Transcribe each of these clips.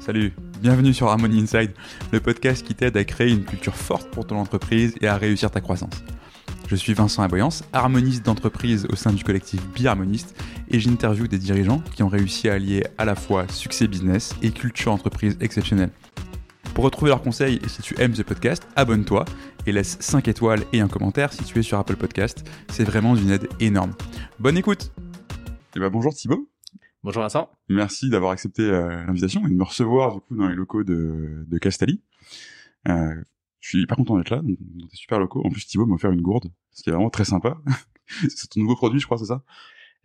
Salut, bienvenue sur Harmony Inside, le podcast qui t'aide à créer une culture forte pour ton entreprise et à réussir ta croissance. Je suis Vincent Aboyance, harmoniste d'entreprise au sein du collectif Biharmoniste et j'interviewe des dirigeants qui ont réussi à allier à la fois succès business et culture entreprise exceptionnelle. Pour retrouver leurs conseils et si tu aimes ce podcast, abonne-toi et laisse 5 étoiles et un commentaire si tu es sur Apple Podcast. C'est vraiment d'une aide énorme. Bonne écoute et bah bonjour Thibaut Bonjour Vincent. Merci d'avoir accepté euh, l'invitation et de me recevoir du coup dans les locaux de, de Castali. Euh, je suis pas content d'être là, dans tes super locaux. En plus, Thibaut m'a offert une gourde, ce qui est vraiment très sympa. c'est ton nouveau produit, je crois, c'est ça?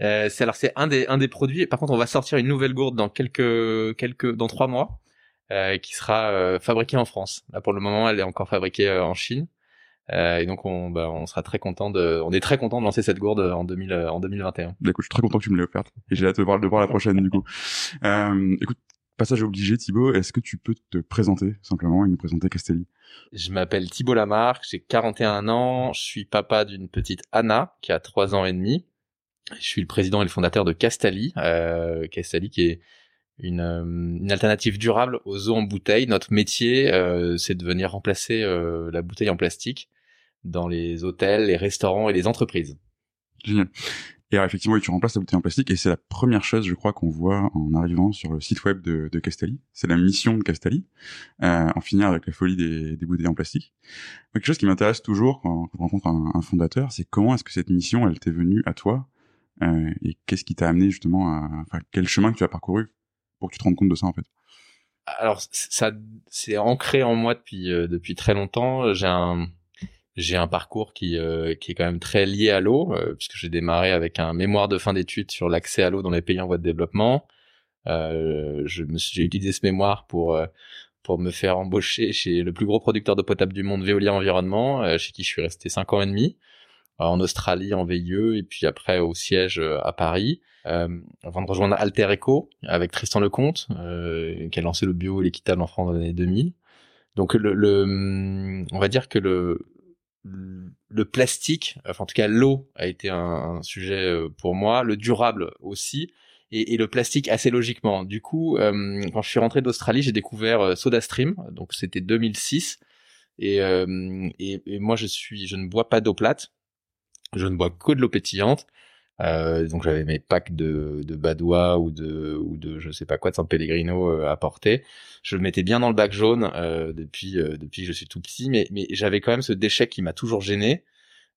Euh, C'est alors c'est un des un des produits. Par contre, on va sortir une nouvelle gourde dans quelques quelques dans trois mois, euh, qui sera euh, fabriquée en France. Là, pour le moment, elle est encore fabriquée en Chine. Euh, et donc on, bah, on sera très content de, on est très content de lancer cette gourde en 2000, en 2021. Bah, écoute, je suis très content que tu me l'aies offerte et j'ai hâte de voir, de voir la prochaine du coup. Euh, écoute, passage obligé Thibaut, est-ce que tu peux te présenter simplement et nous présenter Castelli? Je m'appelle Thibaut Lamarck, j'ai 41 ans, je suis papa d'une petite Anna qui a 3 ans et demi. Je suis le président et le fondateur de Castali, euh, Castali qui est une, euh, une, alternative durable aux eaux en bouteille. Notre métier, euh, c'est de venir remplacer euh, la bouteille en plastique dans les hôtels, les restaurants et les entreprises. Génial. Et alors, effectivement, tu remplaces la bouteille en plastique et c'est la première chose, je crois, qu'on voit en arrivant sur le site web de, de Castelli. C'est la mission de Castelli, euh, en finir avec la folie des, des bouteilles en plastique. Mais quelque chose qui m'intéresse toujours quand, on rencontre un, un fondateur, c'est comment est-ce que cette mission, elle t'est venue à toi euh, et qu'est-ce qui t'a amené justement à, enfin, quel chemin que tu as parcouru pour que tu te rendes compte de ça en fait? Alors, ça, c'est ancré en moi depuis euh, depuis très longtemps. J'ai un j'ai un parcours qui, euh, qui est quand même très lié à l'eau, euh, puisque j'ai démarré avec un mémoire de fin d'études sur l'accès à l'eau dans les pays en voie de développement. Euh, j'ai utilisé ce mémoire pour euh, pour me faire embaucher chez le plus gros producteur d'eau potable du monde, Veolia Environnement, euh, chez qui je suis resté cinq ans et demi, en Australie en VIE et puis après au siège à Paris. avant de rejoindre Alter Eco avec Tristan Lecomte, qui a lancé le bio et l'équitable en France dans les années 2000. Donc le, le, on va dire que le le plastique, enfin en tout cas l'eau a été un, sujet euh, pour moi, le durable aussi, et, le plastique assez logiquement. Du coup, euh, quand je suis rentré d'Australie, j'ai découvert euh, SodaStream, donc c'était 2006, et, euh, et, et, moi je suis, je ne bois pas d'eau plate, je ne bois que de l'eau pétillante. Euh, donc j'avais mes packs de, de Badois ou de ou de je sais pas quoi de San Pellegrino euh, à porter. Je le mettais bien dans le bac jaune euh, depuis euh, depuis que je suis tout petit, mais mais j'avais quand même ce déchet qui m'a toujours gêné.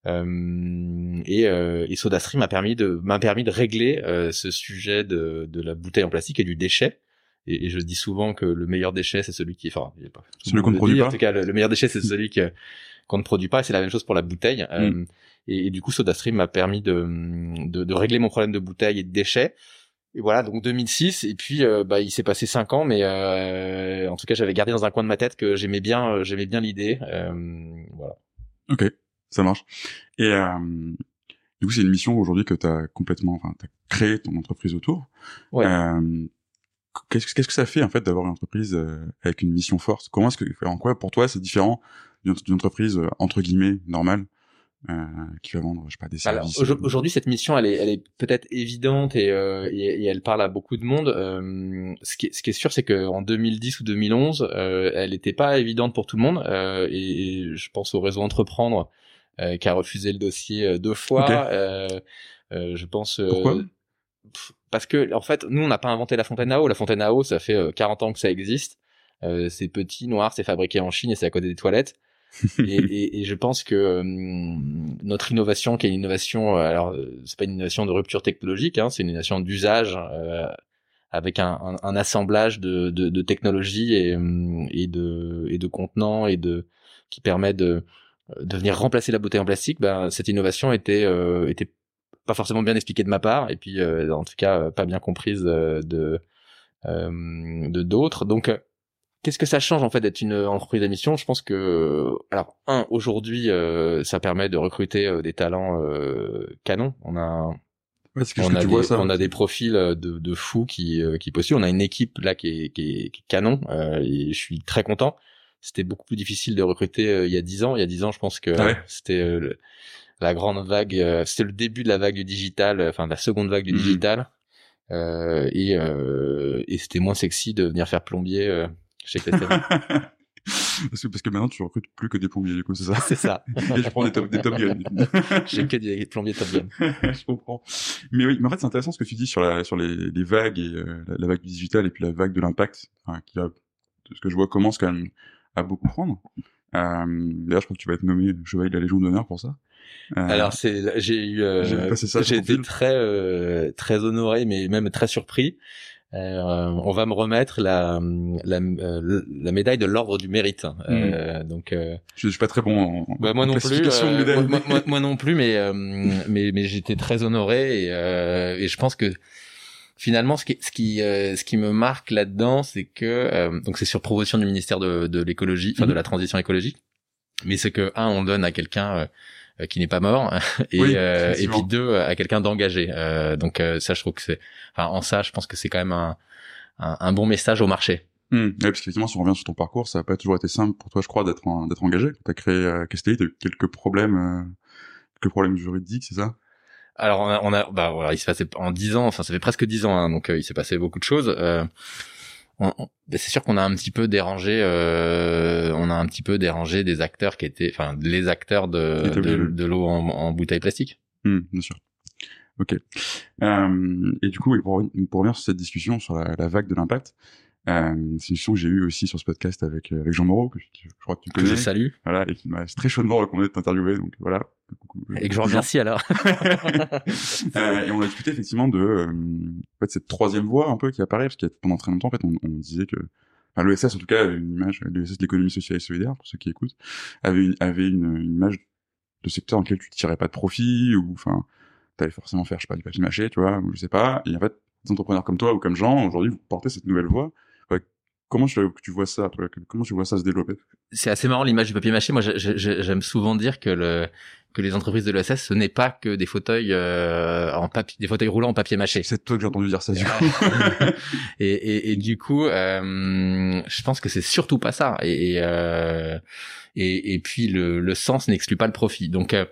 Euh, et, et SodaStream m'a permis de m'a permis de régler ce sujet de, de la bouteille en plastique et du déchet. Et, et je dis souvent que le meilleur déchet c'est celui qui, enfin, pas, celui qu'on ne produit pas. En tout cas, le, le meilleur déchet c'est celui que qu'on ne produit pas. Et c'est la même chose pour la bouteille. Mm. Et, et, du coup, SodaStream m'a permis de, de, de, régler mon problème de bouteilles et de déchets. Et voilà, donc 2006. Et puis, euh, bah, il s'est passé cinq ans, mais euh, en tout cas, j'avais gardé dans un coin de ma tête que j'aimais bien, euh, j'aimais bien l'idée. Euh, voilà. Ok, ça marche. Et euh, du coup, c'est une mission aujourd'hui que tu as complètement, enfin, tu as créé ton entreprise autour. Ouais. Qu'est-ce qu'est-ce que ça fait en fait d'avoir une entreprise avec une mission forte? Comment est-ce que, en quoi pour toi c'est différent d'une entreprise entre guillemets normale? euh, qui va vendre, je sais pas, des services. Alors, aujourd'hui, cette mission, elle est, elle est peut-être évidente et, euh, et, et, elle parle à beaucoup de monde. Euh, ce, qui est, ce qui est sûr, c'est que en 2010 ou 2011, euh, elle n'était pas évidente pour tout le monde. Euh, et, et, je pense au réseau Entreprendre euh, qui a refusé le dossier deux fois. Okay. je pense. Pourquoi? Parce que en fait, nous, on n'a pas inventé la fontaine à eau. La fontaine à eau, ça fait 40 ans que ça existe. c'est petit, noir, c'est fabriqué en Chine et c'est à côté des toilettes et, et, et, je pense que euh, notre innovation, qui est une innovation, euh, alors euh, c'est pas une innovation de rupture technologique, hein, c'est une innovation d'usage euh, avec un, un, assemblage de, de, de technologies et, et, de, et de contenants et de qui permet de, de venir remplacer la bouteille en plastique. Ben, cette innovation était était pas forcément bien expliquée de ma part et puis en tout cas pas bien comprise de de d'autres. Donc Qu'est-ce que ça change en fait d'être une entreprise d'émission Je pense que alors un aujourd'hui euh, ça permet de recruter euh, des talents euh, canons. On a ouais, que on, a des, ça, on a des profils de, de fous qui euh, qui postulent. On a une équipe là qui est, qui est, qui est canon euh, et je suis très content. C'était beaucoup plus difficile de recruter euh, il y a dix ans. Il y a dix ans, je pense que ah ouais. c'était la grande vague. c'était le début de la vague du digital, enfin de la seconde vague du mmh. digital. et, et c'était moins sexy de venir faire plombier chez Castelli. parce, que, parce que maintenant tu recrutes plus que des plombiers du coup c'est ça? C'est ça et je prends des top, des top gun j'ai que des plombiers top gun je comprends mais oui mais en fait c'est intéressant ce que tu dis sur la sur les, les vagues et la, vague du digital et puis la vague de l'impact enfin, qui a ce que je vois commence quand même à beaucoup prendre euh, D'ailleurs, je crois que tu vas être nommé chevalier de la Légion d'honneur pour ça. Euh, Alors c'est, j'ai eu, euh, j'ai été très euh, très honoré, mais même très surpris. Euh, on va me remettre la la, la médaille de l'ordre du mérite. Hmm. donc je, suis pas très bon en, bah, moi, non plus, moi, moi, moi, non plus, mais mais mais j'étais très honoré et, et je pense que finalement, ce qui, ce qui, euh, ce qui me marque là-dedans, c'est que euh, donc c'est sur proposition du ministère de, de l'écologie, enfin de mhm. la transition écologique, mais c'est que un, on donne à quelqu'un euh, qui n'est pas mort, et et puis deux, à quelqu'un d'engagé. donc ça, je trouve que c'est, enfin en ça, je pense que c'est quand même un, un, bon message au marché. Mmh. parce qu'effectivement, si on revient sur ton parcours, ça n'a pas toujours été simple pour toi, je crois, d'être d'être engagé. Tu as créé euh, Castelli, tu as eu? Quelques problèmes, quelques problèmes juridiques, c'est ça? Alors on a, on a bah voilà, il s'est passé en dix ans, enfin ça fait presque dix ans, hein, donc euh, il s'est passé beaucoup de choses. Euh, bah, c'est sûr qu'on a un petit peu dérangé, euh, on a un petit peu dérangé des acteurs qui étaient, enfin les acteurs de de, l'eau en, en, bouteille plastique. Mmh, bien sûr. Ok. Euh, et du coup, pour, pour revenir sur cette discussion sur la, la vague de l'impact, euh, c'est une discussion que j'ai eue aussi sur ce podcast avec avec Jean Moreau, que je, crois que tu connais. Que je salue. Voilà, et qui m'a très chaudement recommandé de t'interviewer, donc voilà. Et que je remercie alors. euh, et on a discuté effectivement de euh, en fait, cette troisième voie un peu qui apparaît, parce qu'il y a pendant très longtemps, en fait, on, on disait que enfin, l'ESS en tout cas avait une image, l'ESS de l'économie sociale et solidaire, pour ceux qui écoutent, avait une, avait une, une image de secteur dans lequel tu tirais pas de profit, ou enfin, t'allais forcément faire, je sais pas, du papier mâché, tu vois, ou je sais pas. Et en fait, des entrepreneurs comme toi ou comme Jean, aujourd'hui, vous portez cette nouvelle voie Comment tu, tu vois ça toi Comment tu vois ça se développer? C'est assez marrant l'image du papier mâché. Moi, j'aime souvent dire que le que les entreprises de l'ESS, ce n'est pas que des fauteuils euh, en papier, des fauteuils roulants en papier mâché. C'est toi que j'ai entendu dire ça. Du coup. et, et, et, du coup, euh, je pense que c'est surtout pas ça. Et euh, et, et, puis le, le sens n'exclut pas le profit. Donc euh,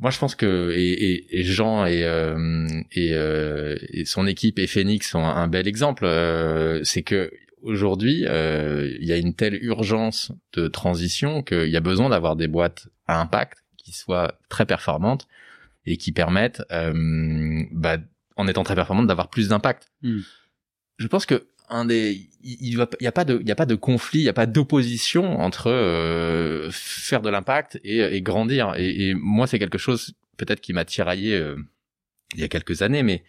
moi, je pense que et, et, Jean et euh, et, euh, et, son équipe et Phoenix sont un, bel exemple. Euh, c'est que aujourd'hui, euh, il y a une telle urgence de transition qu'il y a besoin d'avoir des boîtes à impact qui soient très performantes et qui permettent, euh, bah, en étant très performantes, d'avoir plus d'impact. Hmm. Je pense que un des, il, il y a pas de, il y a pas de conflit, il y a pas d'opposition entre euh, faire de l'impact et, et, grandir. Et, et moi, c'est quelque chose peut-être qui m'a tiraillé euh, il y a quelques années, mais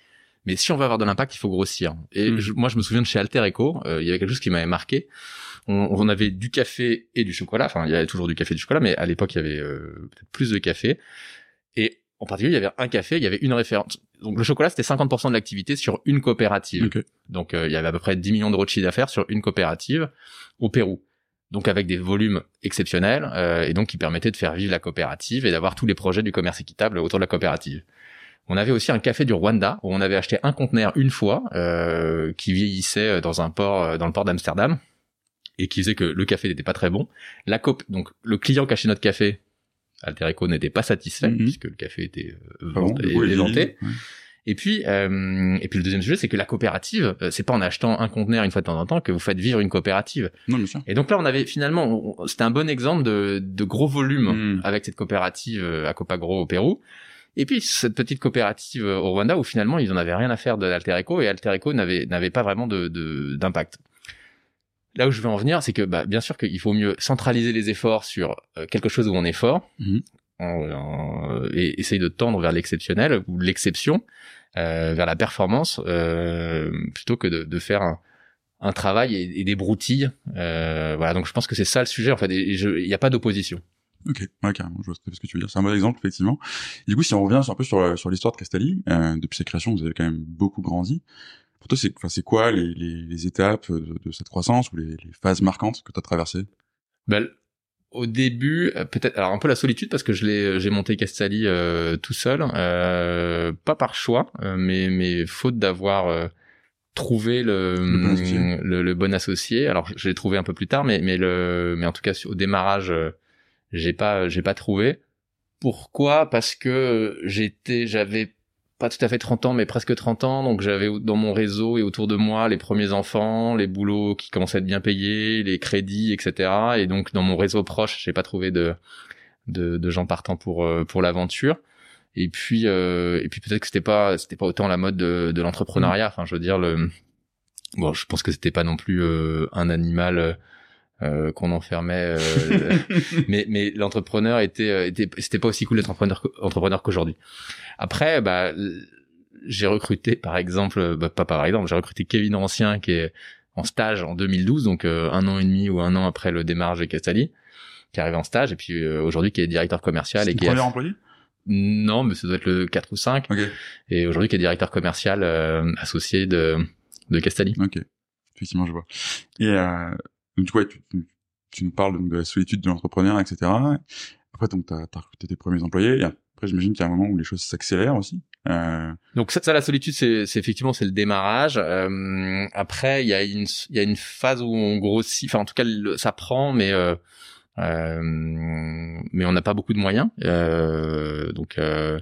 mais si on veut avoir de l'impact, il faut grossir. Et mm. moi, je me souviens de chez Alter Eco, euh, il y avait quelque chose qui m'avait marqué. On, on, avait du café et du chocolat. Enfin, il y avait toujours du café et du chocolat, mais à l'époque, il y avait euh, peut-être plus de café. Et en particulier, il y avait un café, il y avait une référence. Donc le chocolat, c'était 50% de l'activité sur une coopérative. Donc euh, il y avait à peu près 10 millions d'euros de chiffre d'affaires sur une coopérative au Pérou. Donc avec des volumes exceptionnels et donc qui permettaient de faire vivre la coopérative et d'avoir tous les projets du commerce équitable autour de la coopérative. On avait aussi un café du Rwanda où on avait acheté un conteneur une fois euh, qui vieillissait dans un port euh, dans le port d'Amsterdam et qui faisait que le café n'était pas très bon. La cop donc le client qui achetait notre café, Alter Eco n'était pas satisfait mhm. puisque le café était euh, vendu, Et puis, euh, et puis le deuxième sujet, c'est que la coopérative, euh, c'est pas en achetant un conteneur une fois de temps en temps que vous faites vivre une coopérative. Non, bien sûr. Et donc là, on avait finalement, c'était un bon exemple de, de gros volume mhm. avec cette coopérative à Copagro au Pérou. Et puis cette petite coopérative au Rwanda où finalement ils en avaient rien à faire de l'Alter Eco et Alter Eco n'avait n'avait pas vraiment de d'impact. Là où je veux en venir, c'est que bah, bien sûr qu'il faut mieux centraliser les efforts sur euh, quelque chose où on est fort mhm. et essayer de tendre vers l'exceptionnel ou l'exception, euh, vers la performance, euh, plutôt que de, de faire un, un, travail et, des broutilles. Euh, voilà, donc je pense que c'est ça le sujet. En fait, il n'y a pas d'opposition. Ok, ouais, carrément, je vois ce que tu veux dire. C'est un bon exemple, effectivement. du coup, si on revient un peu sur, sur l'histoire de Castelli, euh, depuis sa création, vous avez quand même beaucoup grandi. Pour toi, c'est enfin, quoi les, les, les étapes de, de, cette croissance ou les, les phases marquantes que tu as traversées? Ben, Au début, euh, peut-être, alors un peu la solitude parce que je l'ai, j'ai monté Castelli euh, tout seul, euh, pas par choix, euh, mais, mais faute d'avoir euh, trouvé le, le, le, bon associé. Alors, je l'ai trouvé un peu plus tard, mais, mais, le, mais en tout cas, au démarrage j'ai pas j'ai pas trouvé. Pourquoi? Parce que j'étais j'avais pas tout à fait 30 ans, mais presque 30 ans. Donc j'avais dans mon réseau et autour de moi les premiers enfants, les boulots qui commençaient à être bien payés, les crédits, etc. Et donc dans mon réseau proche, j'ai pas trouvé de, de, de gens partant pour euh, pour l'aventure. Et puis euh, et puis peut-être que c'était pas c'était pas autant la mode de, de l'entrepreneuriat. Enfin, je veux dire le bon, je pense que c'était pas non plus euh, un animal. Euh, qu'on enfermait mais mais l'entrepreneur était était c'était pas aussi cool d'être entrepreneur entrepreneur qu'aujourd'hui après, bah, j'ai recruté, par exemple, bah, pas par exemple, j'ai recruté Kevin Ancien qui est en stage en 2012, donc euh, un an et demi ou un an après le démarrage de Castali, qui est arrivé en stage et puis euh, aujourd'hui qui est directeur commercial et qui est premier employé? Non, mais ça doit être le 4 ou 5. Et aujourd'hui qui est directeur commercial euh, associé de de Castali. Ok, effectivement, je vois. Et euh, donc ouais, tu, tu, nous parles de la solitude de l'entrepreneur, etc. Après, donc, tu as, recruté tes premiers employés. Après, j'imagine qu'il y a un moment où les choses s'accélèrent aussi. Euh... Donc ça, ça, la solitude, c'est effectivement c'est le démarrage. Euh, après, il y a une il y a une phase où on grossit. Enfin, en tout cas, ça prend, mais euh, euh, mais on n'a pas beaucoup de moyens. Euh, donc euh,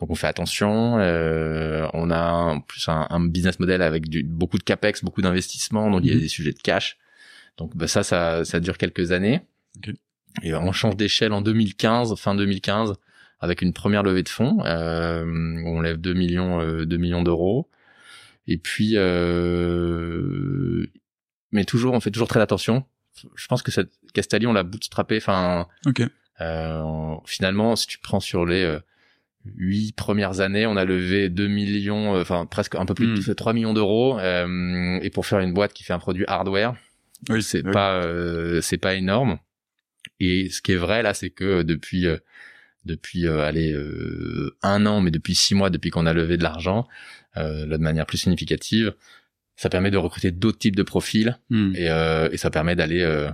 donc on fait attention. Euh, on a en plus un, un, business model avec du, beaucoup de capex, beaucoup d'investissements. Donc il y a mhm. des sujets de cash. Donc bah, ça, ça, ça dure quelques années. Et on change d'échelle en 2015, fin 2015 avec une première levée de fonds. Euh, on lève 2 millions, euh, 2 millions d'euros. Et puis, euh, mais toujours, on fait toujours très attention. Je pense que cette Castali, on l'a bootstrappé. Enfin, euh, finalement, si tu prends sur les euh, huit premières années, on a levé 2 millions, euh, enfin presque un peu plus de 3 hmm. millions d'euros. et pour faire une boîte qui fait un produit hardware, oui, c'est pas c'est pas énorme. Et ce qui est vrai là, c'est que depuis depuis euh, allez euh, un an, mais depuis six mois, depuis qu'on a levé de l'argent, euh, de manière plus significative, ça permet de recruter d'autres types de profils hmm. et, euh, et, ça permet d'aller euh,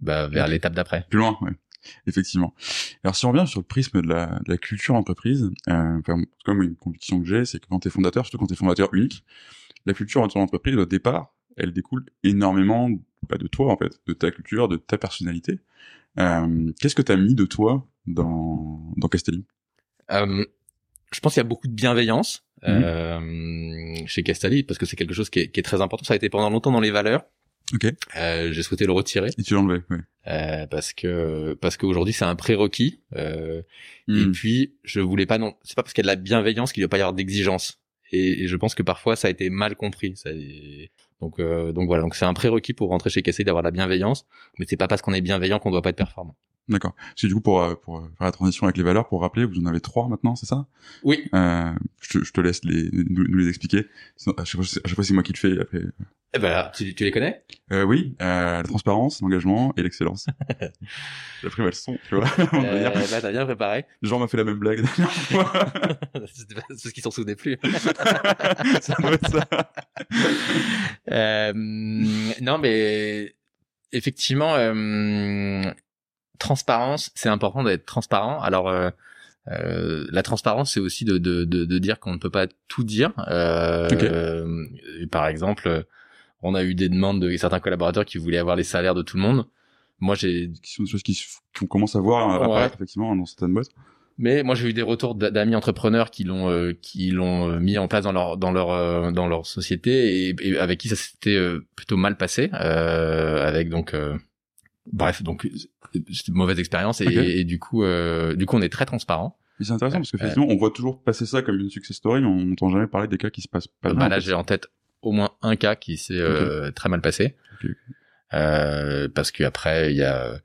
bah, vers l'étape d'après. Plus loin, oui. Effectivement. Alors si on revient sur le prisme de la, de la culture entreprise, euh, comme une conviction que j'ai, c'est que quand tu es fondateur, surtout quand tu es fondateur unique, la culture de ton entreprise au départ, elle découle énormément bah, de toi en fait, de ta culture, de ta personnalité. Euh, Qu'est-ce que tu as mis de toi dans, dans Castelli? Euh, Je pense qu'il y a beaucoup de bienveillance mhm. euh, chez Castelli parce que c'est quelque chose qui est, qui est, très important. Ça a été pendant longtemps dans les valeurs. Ok. Euh, j'ai souhaité le retirer. Et tu l'enlevais, oui. Euh, parce que parce qu'aujourd'hui c'est un prérequis. Euh, Et mhm. puis je voulais pas non. C'est pas parce qu'il y a de la bienveillance qu'il ne doit pas y avoir d'exigence. Et, et, je pense que parfois ça a été mal compris. Ça, donc, euh, donc voilà, donc c'est un prérequis pour rentrer chez Cassé d'avoir la bienveillance, mais c'est pas parce qu'on est bienveillant qu'on doit pas être performant. D'accord. C'est du coup pour, euh, pour faire la transition avec les valeurs, pour rappeler, vous en avez trois maintenant, c'est ça? Oui. Euh, je, te, je, te laisse les, nous, les expliquer. À chaque, fois, c'est moi qui le fais. Après. Eh ben, tu, tu les connais? Euh, Oui. Euh, la transparence, l'engagement et l'excellence. J'ai pris ma leçon, tu vois. euh, là, t'as bien préparé. Jean m'a fait la même blague dernière fois. c'est parce qu'ils s'en souvenaient plus. ça doit être ça. Euh, non, mais effectivement, euh, transparence, c'est important d'être transparent. Alors, euh, euh, la transparence, c'est aussi de, de, de, de dire qu'on ne peut pas tout dire. Euh, okay. par exemple, on a eu des demandes de certains collaborateurs qui voulaient avoir les salaires de tout le monde. Moi, j'ai qui sont des choses qui qu'on commence à voir apparaître effectivement dans certaines boîtes. Mais moi, j'ai eu des retours d'amis entrepreneurs qui l'ont euh, qui l'ont euh, mis en place dans leur dans leur euh, dans leur société et, et, avec qui ça s'était plutôt mal passé, avec donc bref donc c'était une mauvaise expérience et, et, du coup du coup on est très transparent. C'est intéressant parce qu'effectivement on voit toujours passer ça comme une success story, mais on n'entend jamais parler des cas qui se passent pas bah, bien. Là, j'ai en tête au moins un cas qui s'est très mal passé. parce que après il y a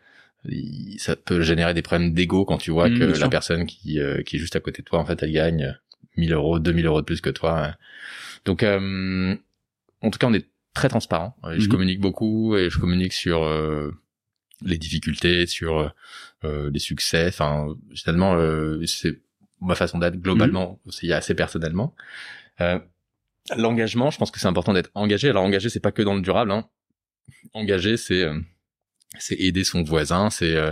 ça peut générer des problèmes d'ego quand tu vois mmh, que la personne qui, euh, qui est juste à côté de toi, en fait, elle gagne 1000 euros, 2000 euros de plus que toi. Donc, euh, en tout cas, on est très transparent. Je mmh. communique beaucoup et je communique sur euh, les difficultés, sur les succès. Enfin, finalement, c'est ma façon d'être globalement mmh. aussi assez personnellement. L'engagement, je pense que c'est important d'être engagé. Alors, engagé, c'est pas que dans le durable. Hein. Engagé, c'est c'est aider son voisin, c'est euh,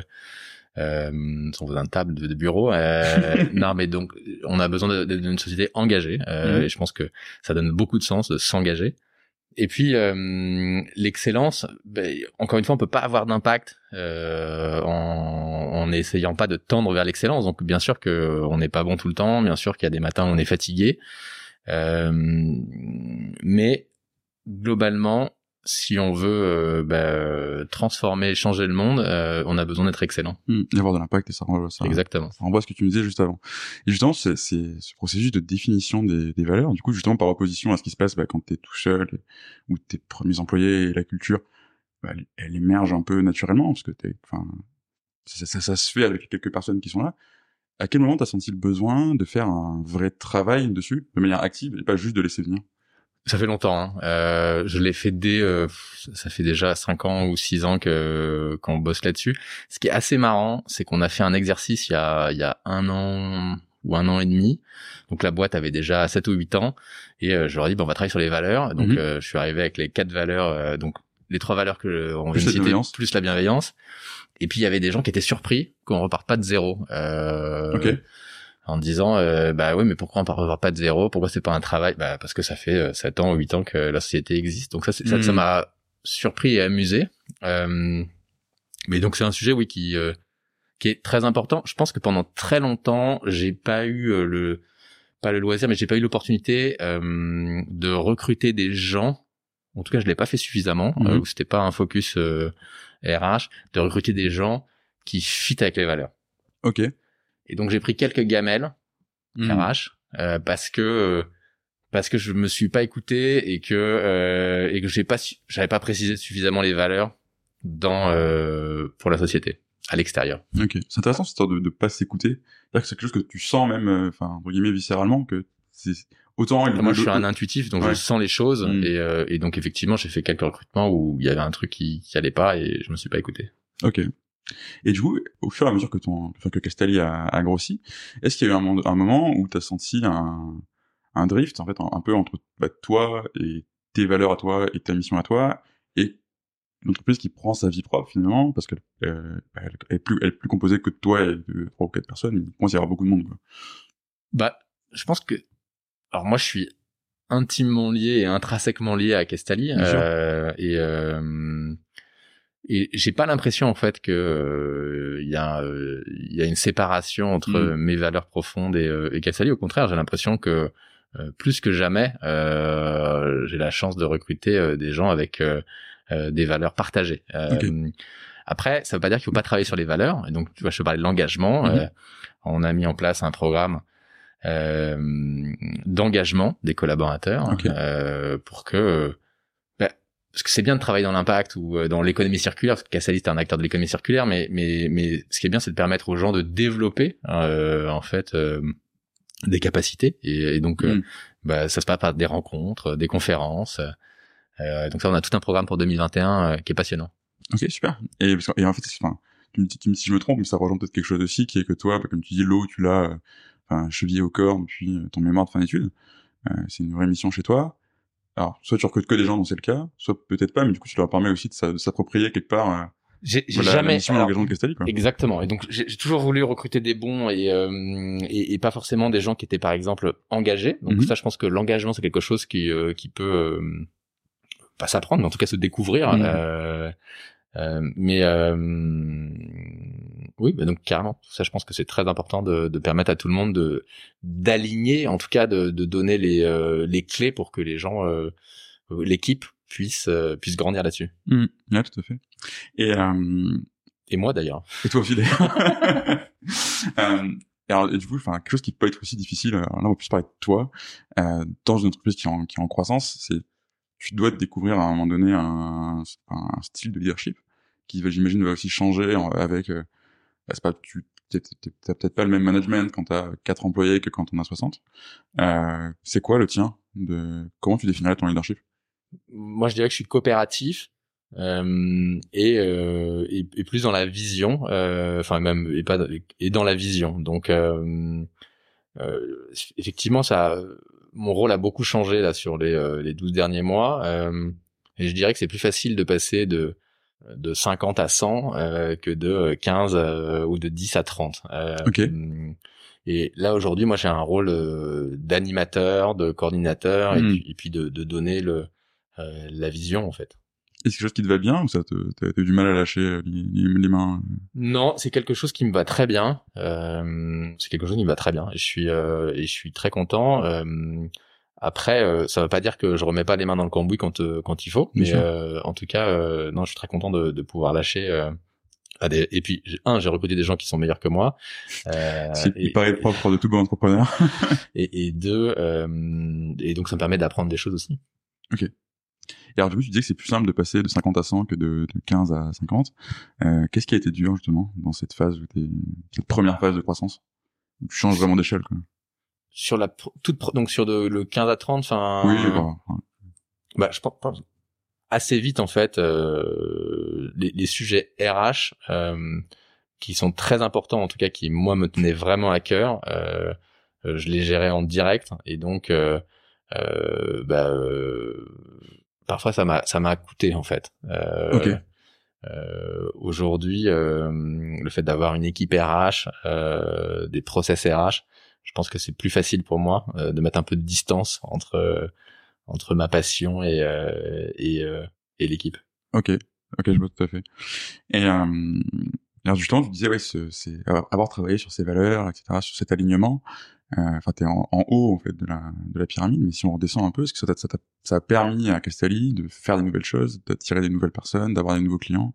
euh, son voisin de table, de, bureau. Euh, non, mais donc on a besoin d'une société engagée, euh, mhm. et je pense que ça donne beaucoup de sens de s'engager. Et puis euh, l'excellence, ben, encore une fois, on peut pas avoir d'impact euh, en, en essayant pas de tendre vers l'excellence. Donc bien sûr que on n'est pas bon tout le temps, bien sûr qu'il y a des matins où on est fatigué, euh, mais globalement, si on veut euh, bah, transformer, changer le monde, euh, on a besoin d'être excellent. Mmh, et avoir de l'impact et ça renvoie, ça, Exactement. ça renvoie à ce que tu me disais juste avant. Et justement, c'est c'est ce processus de définition des, des valeurs, du coup, justement, par opposition à ce qui se passe bah, quand tu es tout seul, et- ou tes premiers employés et la culture, bah, elle, elle émerge un peu naturellement, parce que t'es, enfin, ça, ça, ça se fait avec quelques personnes qui sont là. À quel moment t'as senti le besoin de faire un vrai travail dessus, de manière active, et pas juste de laisser venir? Ça fait longtemps. Hein. Euh, je l'ai fait dès, euh, ça fait déjà cinq ans ou six ans que qu'on bosse là-dessus. Ce qui est assez marrant, c'est qu'on a fait un exercice il y a il y a un an ou un an et demi. Donc la boîte avait déjà 7 ou 8 ans et euh, je leur ai dit bon, on va travailler sur les valeurs. Donc euh, je suis arrivé avec les quatre valeurs euh, donc les trois valeurs que on Plus vient de citer plus la bienveillance. Et puis il y avait des gens qui étaient surpris qu'on reparte pas de zéro. Euh, Ok. En disant euh, bah oui mais pourquoi on repart pas de zéro? Pourquoi c'est pas un travail? Bah parce que ça fait euh, 7 ans ou 8 ans que la société existe. Donc ça ça ça m'a surpris et amusé. Euh, mais donc c'est un sujet oui qui euh, qui est très important. Je pense que pendant très longtemps j'ai pas eu euh, le pas le loisir mais j'ai pas eu l'opportunité euh, de recruter des gens. En tout cas je l'ai pas fait suffisamment euh, ou c'était pas un focus euh, RH de recruter des gens qui fit avec les valeurs. Ok. Et donc j'ai pris quelques gamelles Mmh. RH euh, parce que euh, parce que je me suis pas écouté et que euh, et que j'ai pas j'avais pas précisé suffisamment les valeurs dans euh, pour la société à l'extérieur. Ok, c'est intéressant cette histoire de, de pas s'écouter. C'est-à-dire que c'est quelque chose que tu sens même, euh, enfin entre guillemets viscéralement, que c'est autant. il- Moi je suis un intuitif donc Ouais. je sens les choses Mm. et, euh, et donc effectivement j'ai fait quelques recrutements où il y avait un truc qui, qui allait pas et je me suis pas écouté. Ok. Et du coup, au fur et à mesure que ton, enfin, que Castelli a, a grossi, est-ce qu'il y a eu un, moment- un moment où tu as senti un, un drift, en fait, un, un peu entre bah, toi et tes valeurs à toi et ta mission à toi, et l'entreprise qui prend sa vie propre finalement, parce qu'elle euh, elle, elle est plus, elle est plus composée que de toi et de trois ou quatre personnes, il à y avoir beaucoup de monde. Quoi. Bah je pense que alors moi je suis intimement lié et intrinsèquement lié à sûr. euh, et euh, et j'ai pas l'impression en fait que euh, il y a euh, y a une séparation entre Mm. mes valeurs profondes et, euh, et Kestali. Au contraire, j'ai l'impression que euh, plus que jamais, euh, j'ai la chance de recruter euh, des gens avec euh, euh, des valeurs partagées. Euh. Après, ça veut pas dire qu'il faut pas travailler sur les valeurs. Et donc, tu vois, je te parlais de l'engagement. Euh, on a mis en place un programme euh, d'engagement des collaborateurs Ok. euh, pour que parce que c'est bien de travailler dans l'impact ou euh, dans l'économie circulaire parce que Cassalis est un acteur de l'économie circulaire mais mais mais ce qui est bien c'est de permettre aux gens de développer euh, en fait euh, des capacités et, et donc euh, Mm. bah, ça se passe par des rencontres des conférences euh, donc ça on a tout un programme pour 2021 euh, qui est passionnant Ok, super. Et, parce que- et en fait, enfin, tu me, dis- tu me dis si je me trompe, mais ça rejoint peut-être quelque chose aussi, qui est que toi, bah, comme tu dis, l'eau, tu l'as, euh, enfin, chevillé au corps depuis ton mémoire de fin d'études. Euh, c'est une vraie mission chez toi. Alors, soit tu recrutes que des gens dans c'est le cas, soit peut-être pas, mais du coup, tu leur permets aussi de s'a- de s'approprier quelque part euh, j'ai voilà, jamais alors, de Castelli, quoi. Exactement. Et donc j'ai j'ai toujours voulu recruter des bons et, euh, et, et pas forcément des gens qui étaient par exemple engagés. Donc Mhm. ça, je pense que l'engagement c'est quelque chose qui euh, qui peut euh, pas s'apprendre, mais en tout cas se découvrir. Mhm. Euh, euh, mais euh, oui, bah donc carrément. Ça, je pense que c'est très important de, de permettre à tout le monde de d'aligner, en tout cas de, de donner les les les clés pour que les gens, euh, l'équipe puisse euh, puisse grandir là-dessus. Mhm. Ouais, tout à fait. Et, euh, Et moi d'ailleurs. et toi aussi, d'ailleurs. euh, et alors, du coup, enfin, quelque chose qui peut être aussi difficile, là, on va plus parler de toi, euh, dans une entreprise qui est en, qui est en croissance, c'est tu dois te découvrir à un moment donné un, un style de leadership qui, j'imagine, va aussi changer avec. Bah, c'est pas, tu t'as peut-être pas le même management quand t'as quatre employés que quand on a 60. Euh, c'est quoi le tien de comment tu définirais ton leadership? Moi je dirais que je suis coopératif euh, et, euh, et et plus dans la vision euh, enfin même et pas et dans la vision donc euh, euh, effectivement ça mon rôle a beaucoup changé là sur les les 12 derniers mois et je dirais que c'est plus facile de passer de de 50 à 100 euh, que de 15 euh, ou de 10 à 30 euh, Ok. et là aujourd'hui moi j'ai un rôle euh, d'animateur de coordinateur et Mm. puis, et puis de, de donner le la vision en fait. Et c'est quelque chose qui te va bien ou ça te, t'as, eu du mal à lâcher les, les, mains Non, c'est quelque chose qui me va très bien. Euh, c'est quelque chose qui me va très bien. Je suis euh, et je suis très content. Euh, après, euh, ça veut pas dire que je remets pas les mains dans le cambouis quand euh, quand il faut. Mais euh, en tout cas, non, je suis très content de, de pouvoir lâcher. À des... Et puis, un, j'ai recruté des gens qui sont meilleurs que moi. Euh, et, il paraît propre de tout bon entrepreneur. et, et deux, et donc ça me permet d'apprendre des choses aussi. Ok. Et alors du coup, tu disais que c'est plus simple de passer de 50 à 100 que de, de 15 à 50. Euh, Qu'est-ce qui a été dur justement dans cette phase, cette première phase de croissance? Tu changes vraiment d'échelle. Quoi. Sur la toute donc sur de, le 15 à 30, enfin. Oui. Bah, bah, je pense assez vite en fait euh, les, les, sujets RH euh, qui sont très importants en tout cas qui moi me tenaient vraiment à cœur. Euh, je les gérais en direct et donc euh, euh, bah, euh, parfois ça m'a ça m'a coûté en fait. Euh, euh, Aujourd'hui, euh, le fait d'avoir une équipe RH, euh, des process RH, je pense que c'est plus facile pour moi euh, de mettre un peu de distance entre entre ma passion et et, et l'équipe. Ok, ok, je vois tout à fait. Et alors justement, tu disais ouais, c'est avoir travaillé sur ces valeurs, etc., sur cet alignement. Euh, enfin, t'es en, en, haut en fait de la de la pyramide, mais si on redescend un peu, est-ce que ça, ça, ça, a permis à Castelli de faire des nouvelles choses, d'attirer des nouvelles personnes, d'avoir des nouveaux clients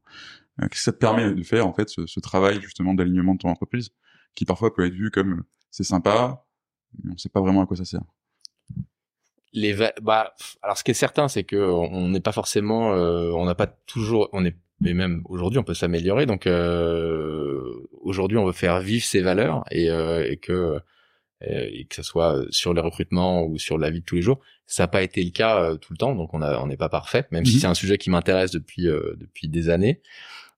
euh, Qu'est-ce que ça te permet de faire en fait ce, ce travail justement d'alignement de ton entreprise, qui parfois peut être vu comme c'est sympa, mais on sait pas vraiment à quoi ça sert les bah alors ce qui est certain c'est que on n'est pas forcément euh, on n'a pas toujours on est mais même aujourd'hui on peut s'améliorer donc euh, aujourd'hui on veut faire vivre ces valeurs et, euh, et que euh, et que ce soit sur les recrutements ou sur la vie de tous les jours. Ça n'a pas été le cas euh, tout le temps, donc on a, on n'est pas parfait, même si mhm. c'est un sujet qui m'intéresse depuis euh, depuis des années.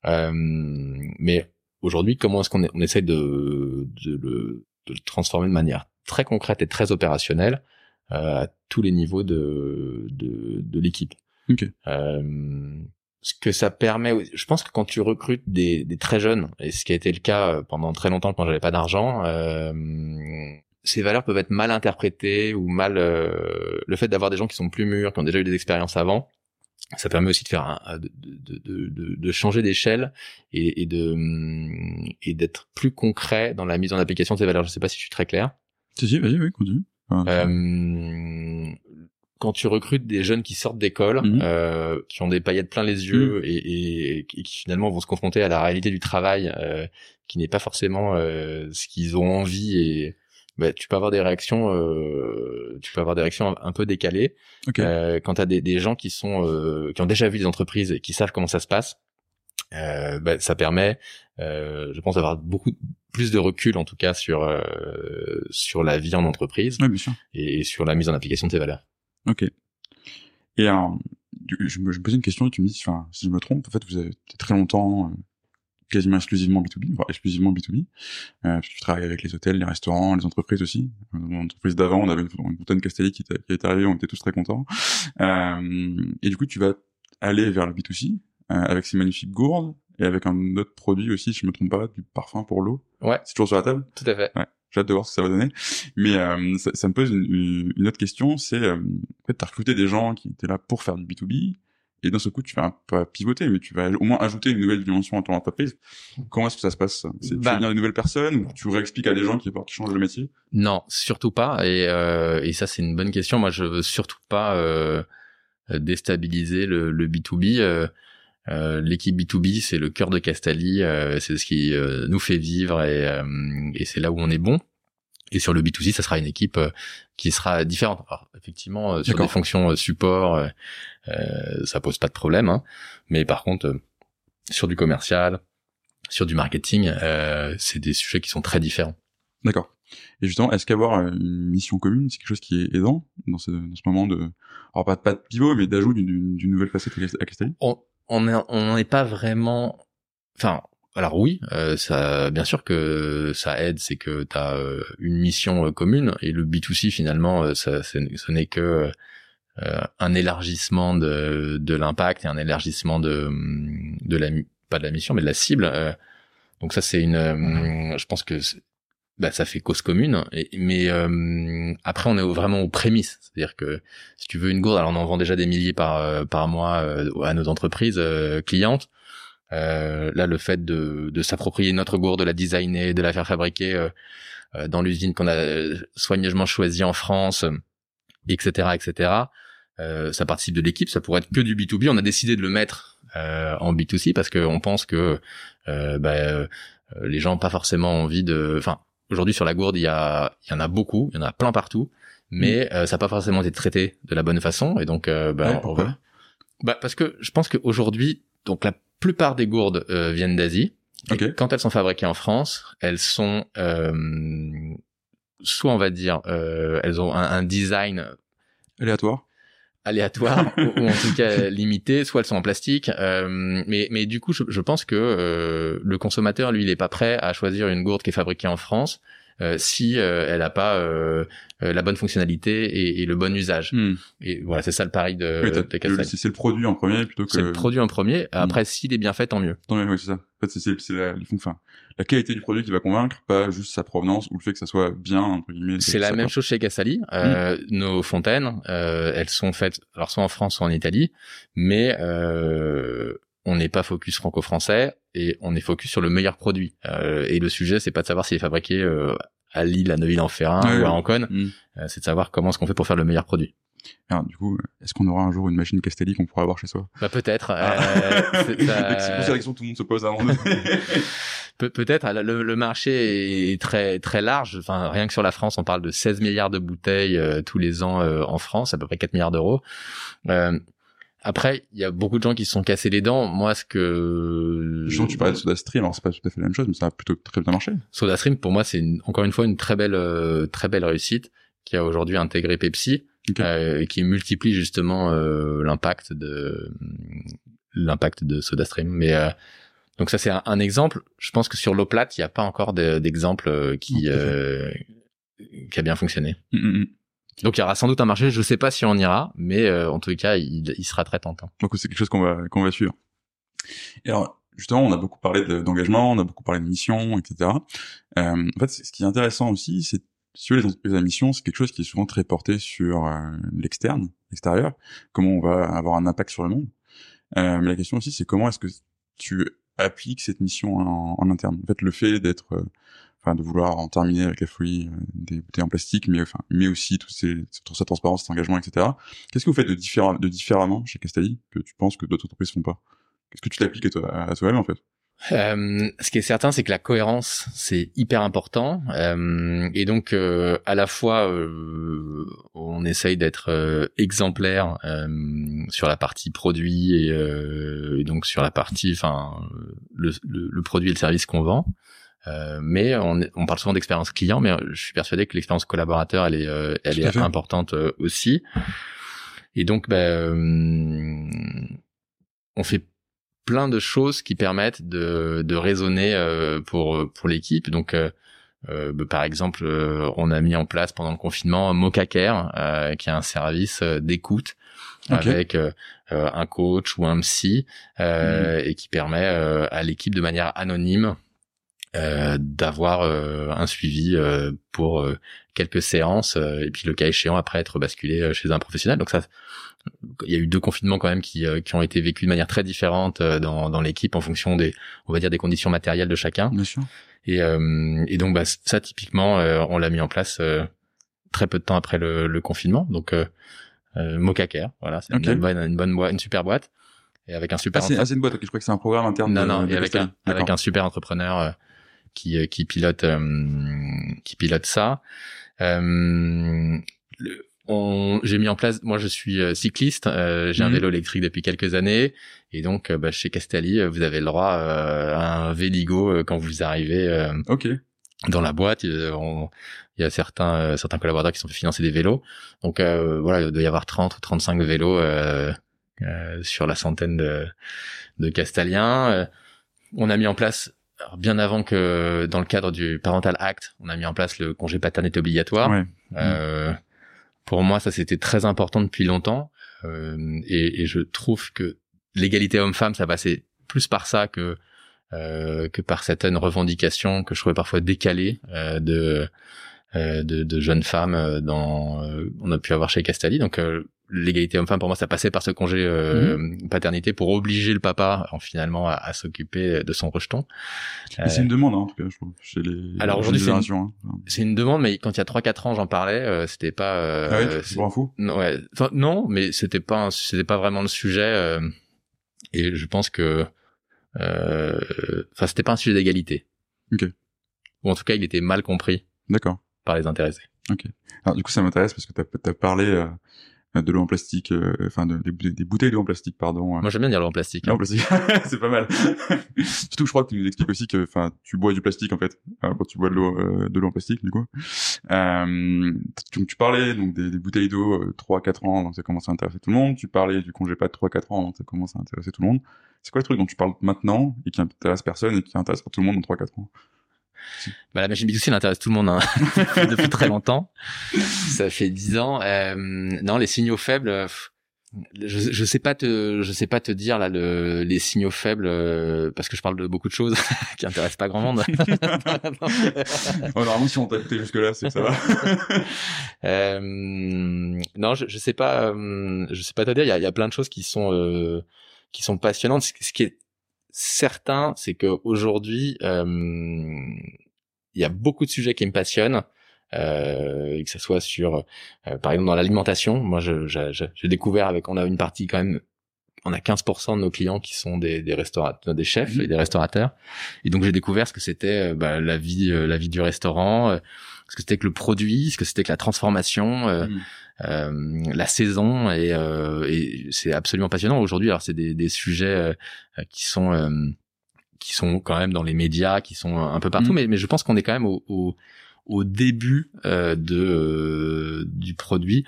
mais aujourd'hui, comment est-ce qu'on on essaie de, de, le, de, le, transformer de manière très concrète et très opérationnelle à tous les niveaux de de, de l'équipe. Okay. ce que ça permet, je pense que quand tu recrutes des, des, très jeunes, et ce qui a été le cas pendant très longtemps quand j'avais pas d'argent, euh, ces valeurs peuvent être mal interprétées ou mal euh, le fait d'avoir des gens qui sont plus mûrs, qui ont déjà eu des expériences avant, ça permet aussi de faire un, de, de, de, de, changer d'échelle et, et de et d'être plus concret dans la mise en application de ces valeurs. Je sais pas si je suis très clair. Si si, vas-y, oui, continue. euh, quand tu recrutes des jeunes qui sortent d'école, mhm. euh, qui ont des paillettes plein les yeux mhm. et, et, et, qui finalement vont se confronter à la réalité du travail, euh, qui n'est pas forcément euh, ce qu'ils ont envie et bah, tu peux avoir des réactions, euh, tu peux avoir des réactions un, peu décalées. Euh, quand tu as des, des, gens qui sont euh, qui ont déjà vu des entreprises et qui savent comment ça se passe, euh, bah, ça permet, euh, je pense, d'avoir beaucoup plus de recul en tout cas sur euh, sur la vie en entreprise Et, sur la mise en application de ces valeurs. Ok. Et je, me, je me posais une question et tu me dis, enfin, si je me trompe, en fait, vous avez très longtemps quasiment exclusivement B2B, voire exclusivement B2B. Euh, tu travailles avec les hôtels, les restaurants, les entreprises aussi. Dans l'entreprise d'avant, on avait une bouteille Castelli qui, qui est arrivée, on était tous très contents. Euh, et du coup, tu vas aller vers le B2C euh, avec ces magnifiques gourdes et avec un autre produit aussi, si je me trompe pas, du parfum pour l'eau. Ouais. C'est toujours sur la table? Tout à fait. Ouais. J'ai hâte de voir ce que ça va donner. Mais euh, ça, ça, me pose une, une autre question, c'est euh, en fait, t'as recruté des gens qui étaient là pour faire du B2B, et d'un seul coup tu vas pas pivoter mais tu vas au moins ajouter une nouvelle dimension à ton entreprise. Comment est-ce que ça se passe? C'est bah, tu deviens une nouvelle personne ou tu réexpliques à des gens qui, qui changent de métier? Non surtout pas. Et, euh, et ça c'est une bonne question. Moi je veux surtout pas euh, déstabiliser le, le B2B euh, euh, l'équipe B2B c'est le cœur de Castali. Euh, c'est ce qui euh, nous fait vivre et, et c'est là où on est bon et sur le B2C, ça sera une équipe euh, qui sera différente. Alors, effectivement, euh, sur des fonctions euh, support, euh, ça pose pas de problème. Hein. Mais par contre, sur du commercial, sur du marketing, c'est des sujets qui sont très différents. D'accord. Et justement, est-ce qu'avoir une mission commune, c'est quelque chose qui est aidant dans ce, dans ce moment de, alors pas, pas de pivot, mais d'ajout d'une nouvelle facette à Castelli On on n'est pas vraiment, enfin, alors oui, euh, ça, bien sûr que ça aide, c'est que tu as euh, une mission euh, commune et le B2C finalement, ça, ce n'est que un élargissement de, de l'impact et un élargissement de, de la pas de la mission mais de la cible. donc ça c'est une, je pense que bah, ça fait cause commune. Mais euh, après, on est vraiment aux prémices. C'est-à-dire que si tu veux une gourde, alors on en vend déjà des milliers par euh, par mois euh, à nos entreprises clientes. Là, le fait de, de s'approprier notre gourde, de la designer, de la faire fabriquer dans l'usine qu'on a soigneusement choisie en France, etc., etc. ça participe de l'équipe. Ça pourrait être que du B2B. On a décidé de le mettre en B2C parce qu'on pense que bah, les gens n'ont pas forcément envie de, enfin, Aujourd'hui, sur la gourde, il y, a, il y en a beaucoup, il y en a plein partout, mais mm. euh, ça n'a pas forcément été traité de la bonne façon. Et donc, euh, bah, pourquoi? bah, parce que je pense qu'aujourd'hui, donc la plupart des gourdes euh, viennent d'Asie. Quand elles sont fabriquées en France, elles sont soit on va dire, elles ont un, un design aléatoire aléatoires ou, en tout cas limitées, soit elles sont en plastique. Euh, mais, mais du coup, je, je pense que euh, le consommateur, lui, il est pas prêt à choisir une gourde qui est fabriquée en France euh, si euh, elle n'a pas euh, la bonne fonctionnalité et, et le bon usage. Hmm. Et voilà, c'est ça le pari de, oui, de C'est le produit en premier plutôt que. C'est le produit en premier. Hmm. Après, s'il est bien fait, tant mieux. Tant mieux, oui, c'est ça. En fait, c'est la, enfin, la qualité du produit qui va convaincre, pas juste sa provenance ou le fait que ça soit bien entre guillemets. C'est la même chose chez Cassali. Euh, hmm. Nos fontaines, euh, elles sont faites, alors soit en France, soit en Italie, mais euh, on n'est pas focus franco-français et on est focus sur le meilleur produit. Euh, et le sujet, c'est pas de savoir s'il est fabriqué euh, à Lille, à Neuville-en-Ferrin ou à Ancône, mm. euh, c'est de savoir comment est-ce qu'on fait pour faire le meilleur produit. Alors, du coup, est-ce qu'on aura un jour une machine Castelli qu'on pourra avoir chez soi? Bah peut-être. Ah. c'est la question que tout le monde se pose avant. peut-être. Le, marché est très très large. Enfin, rien que sur la France, on parle de 16 milliards de bouteilles tous les ans en France, à peu près 4 milliards d'euros. Après, il y a beaucoup de gens qui se sont cassés les dents. Moi, ce que... Jean, tu parlais de SodaStream, alors c'est pas tout à fait la même chose, mais ça a plutôt très bien marché. SodaStream, pour moi, c'est encore une fois une très belle, euh, très belle réussite qui a aujourd'hui intégré Pepsi, euh, et qui multiplie justement euh, l'impact de l'impact de SodaStream. Mais donc ça, c'est un, exemple. Je pense que sur l'eau plate, il n'y a pas encore d'exemple qui qui a bien fonctionné. Mm, mm, mm. Donc il y aura sans doute un marché, je sais pas si on ira, mais euh, en tout cas, il, il sera très tentant. Donc c'est quelque chose qu'on va qu'on va suivre. Et alors justement, on a beaucoup parlé d'engagement, on a beaucoup parlé de mission, etc. Euh, en fait, ce qui est intéressant aussi, c'est sur les entreprises à mission, c'est quelque chose qui est souvent très porté sur euh, l'externe, l'extérieur, comment on va avoir un impact sur le monde. Euh, mais la question aussi, c'est comment est-ce que tu appliques cette mission en, en, interne? En fait, le fait d'être de vouloir en terminer avec la folie euh, des bouteilles en plastique, mais enfin, mais aussi tout ces, toute sa transparence, cet engagement, etc. Qu'est-ce que vous faites de, différent, de différemment chez Castelli que tu penses que d'autres entreprises font pas? Qu'est-ce que tu t'appliques à, toi, à toi-même en fait? Euh, ce qui est certain, c'est que la cohérence, c'est hyper important. Euh, et donc, à la fois, on essaye d'être exemplaire sur la partie produit et, donc sur la partie, enfin, le, produit et le service qu'on vend. Euh, mais on, on, parle souvent d'expérience client, mais je suis persuadé que l'expérience collaborateur, elle est, euh, elle est importante euh, aussi. Et donc, ben, on fait plein de choses qui permettent de, de raisonner pour pour l'équipe. Donc, ben, par exemple, on a mis en place pendant le confinement Mocacare, qui est un service d'écoute avec un coach ou un psy, mmh. et qui permet à l'équipe de manière anonyme euh, d'avoir euh, un suivi euh, pour quelques séances et puis le cas échéant après être basculé chez un professionnel. Donc ça, il y a eu deux confinements quand même qui, qui ont été vécus de manière très différente dans, dans l'équipe en fonction des, on va dire des conditions matérielles de chacun. Bien sûr. Et, et donc bah, ça typiquement, on l'a mis en place très peu de temps après le, le confinement. Donc euh, Mocaker, voilà, c'est une, bonne, une bonne boîte, une super boîte et avec un super. Ah, c'est une boîte. je crois que c'est un programme interne. Non, non, et avec un, avec un super entrepreneur qui euh, qui pilote euh, qui pilote ça. Euh, j'ai mis en place, moi je suis cycliste, j'ai un mhm. vélo électrique depuis quelques années, et donc bah, chez Castelli, vous avez le droit à un Véligo quand vous arrivez ok dans la boîte. Il y a certains certains collaborateurs qui sont fait financer des vélos, donc voilà, il doit y avoir 30 ou 35 vélos sur la centaine de, de Castaliens. on a mis en place bien avant que dans le cadre du Parental Act, on a mis en place le congé paternité obligatoire. Euh, pour moi, ça c'était très important depuis longtemps, euh, et, et, je trouve que l'égalité homme-femme, ça passait plus par ça que que par certaines revendications que je trouvais parfois décalées de, de, de jeunes femmes dans on a pu avoir chez Castali. Donc l'égalité homme-femme pour moi ça passait par ce congé euh, mhm. paternité pour obliger le papa en finalement à, s'occuper de son rejeton. c'est une demande hein, en tout cas je trouve chez les Alors aujourd'hui c'est une, hein. c'est une demande mais quand il y a trois quatre ans j'en parlais euh, c'était pas euh, ah ouais, tu fou non, ouais, non mais c'était pas c'était pas vraiment le sujet euh, et je pense que enfin c'était pas un sujet d'égalité. OK. Ou en tout cas il était mal compris. D'accord. Par les intéressés. OK. Alors du coup ça m'intéresse parce que tu as, parlé euh, de l'eau en plastique, euh, enfin des, bouteilles d'eau en plastique, pardon. Moi j'aime bien dire l'eau en plastique. L'eau en hein. plastique, c'est pas mal. Surtout, je crois que tu nous expliques aussi que, enfin, tu bois du plastique en fait euh, quand tu bois de l'eau, de l'eau en plastique, du coup. Euh, tu, tu parlais donc des, bouteilles d'eau 3-4 ans, donc ça commence à intéresser tout le monde. Tu parlais du congé pas de 3-4 ans, donc ça commence à intéresser tout le monde. C'est quoi le truc dont tu parles maintenant et qui intéresse personne et qui intéresse tout le monde dans 3-4 ans? Bah, la machine B2C, elle intéresse tout le monde hein. depuis très longtemps. Ça fait dix ans. Euh, non, les signaux faibles. Euh, je, je sais pas te, je sais pas te dire là le, les signaux faibles euh, parce que je parle de beaucoup de choses qui intéressent pas grand monde. normalement, si on t'a écouté jusque là, c'est que ça va. euh, non, je, je sais pas, euh, je sais pas te dire. Il y a, y a, plein de choses qui sont qui sont passionnantes. Ce qui est certain, c'est qu'aujourd'hui, euh, il y a beaucoup de sujets qui me passionnent. Euh, que ce soit sur, euh, par exemple, dans l'alimentation. Moi, j'ai découvert avec, on a une partie quand même, on a 15% de nos clients qui sont des, des restaurateurs, des chefs mmh. et des restaurateurs. Et donc, j'ai découvert ce que c'était bah, la vie, la vie du restaurant, ce que c'était que le produit, ce que c'était que la transformation. Mmh. Euh, la saison et, euh, et c'est absolument passionnant aujourd'hui. Alors c'est des, des sujets euh, qui sont qui sont quand même dans les médias, qui sont un peu partout, mm. mais, mais je pense qu'on est quand même au, au, au début de du produit,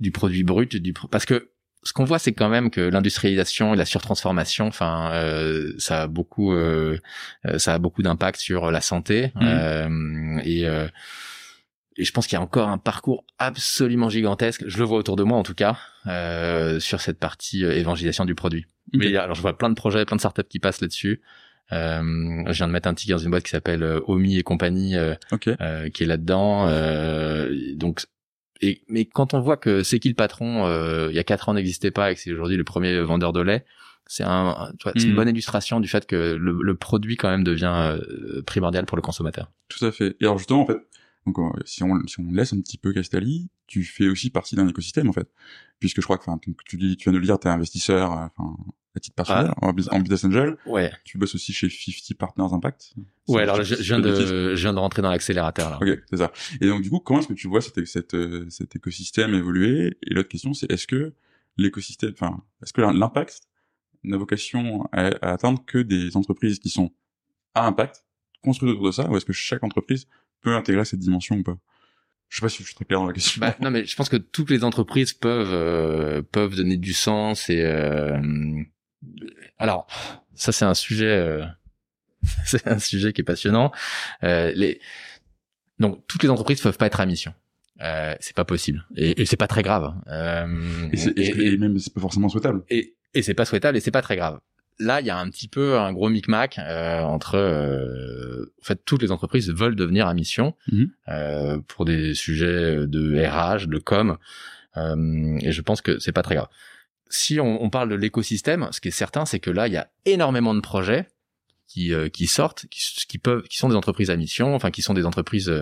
du produit brut, du parce que ce qu'on voit, c'est quand même que l'industrialisation et la surtransformation, enfin, euh, ça a beaucoup, euh, ça a beaucoup d'impact sur la santé mm. euh, et et je pense qu'il y a encore un parcours absolument gigantesque. Je le vois autour de moi en tout cas euh, sur cette partie euh, évangélisation du produit. Mais alors je vois plein de projets, plein de startups qui passent là-dessus. Euh, je viens de mettre un ticket dans une boîte qui s'appelle euh, Omi et compagnie, euh, euh, qui est là-dedans. donc, et, mais quand on voit que c'est qui le patron, il y a quatre ans n'existait pas et que c'est aujourd'hui le premier vendeur de lait, c'est un, tu vois, c'est une hmm. bonne illustration du fait que le, le produit quand même devient primordial pour le consommateur. Tout à fait. Et alors justement, en fait, donc euh, si on si on laisse un petit peu Castelli, tu fais aussi partie d'un écosystème en fait, puisque je crois que enfin tu dis tu viens de le dire, t'es investisseur, euh, enfin à titre personnel ah. en, business angel. Ouais. Tu bosses aussi chez 50 Partners Impact. Ouais, alors je, viens de je viens de rentrer dans l'accélérateur là. Ok, c'est ça. Et donc du coup, comment est-ce que tu vois cet cet, euh, cet écosystème évoluer? Et l'autre question, c'est est-ce que l'écosystème, enfin, est-ce que l'impact n'a vocation à, à atteindre que des entreprises qui sont à impact construites autour de ça, ou est-ce que chaque entreprise peut intégrer cette dimension ou pas? Je sais pas si je suis très clair dans la question. Bah, non, mais je pense que toutes les entreprises peuvent euh, peuvent donner du sens et euh... alors ça c'est un sujet euh... c'est un sujet qui est passionnant. Euh, les donc toutes les entreprises peuvent pas être à mission. Euh, c'est pas possible et, et c'est pas très grave. Euh, et, et, et, même c'est pas forcément souhaitable. Et, et c'est pas souhaitable et c'est pas très grave là, il y a un petit peu un gros micmac euh, entre. Euh, en fait, toutes les entreprises veulent devenir à mission mhm. euh, pour des sujets de RH, de com, euh, et je pense que c'est pas très grave. Si on, on parle de l'écosystème, ce qui est certain, c'est que là, il y a énormément de projets qui, euh, qui sortent, qui, qui, peuvent, qui sont des entreprises à mission, enfin qui sont des entreprises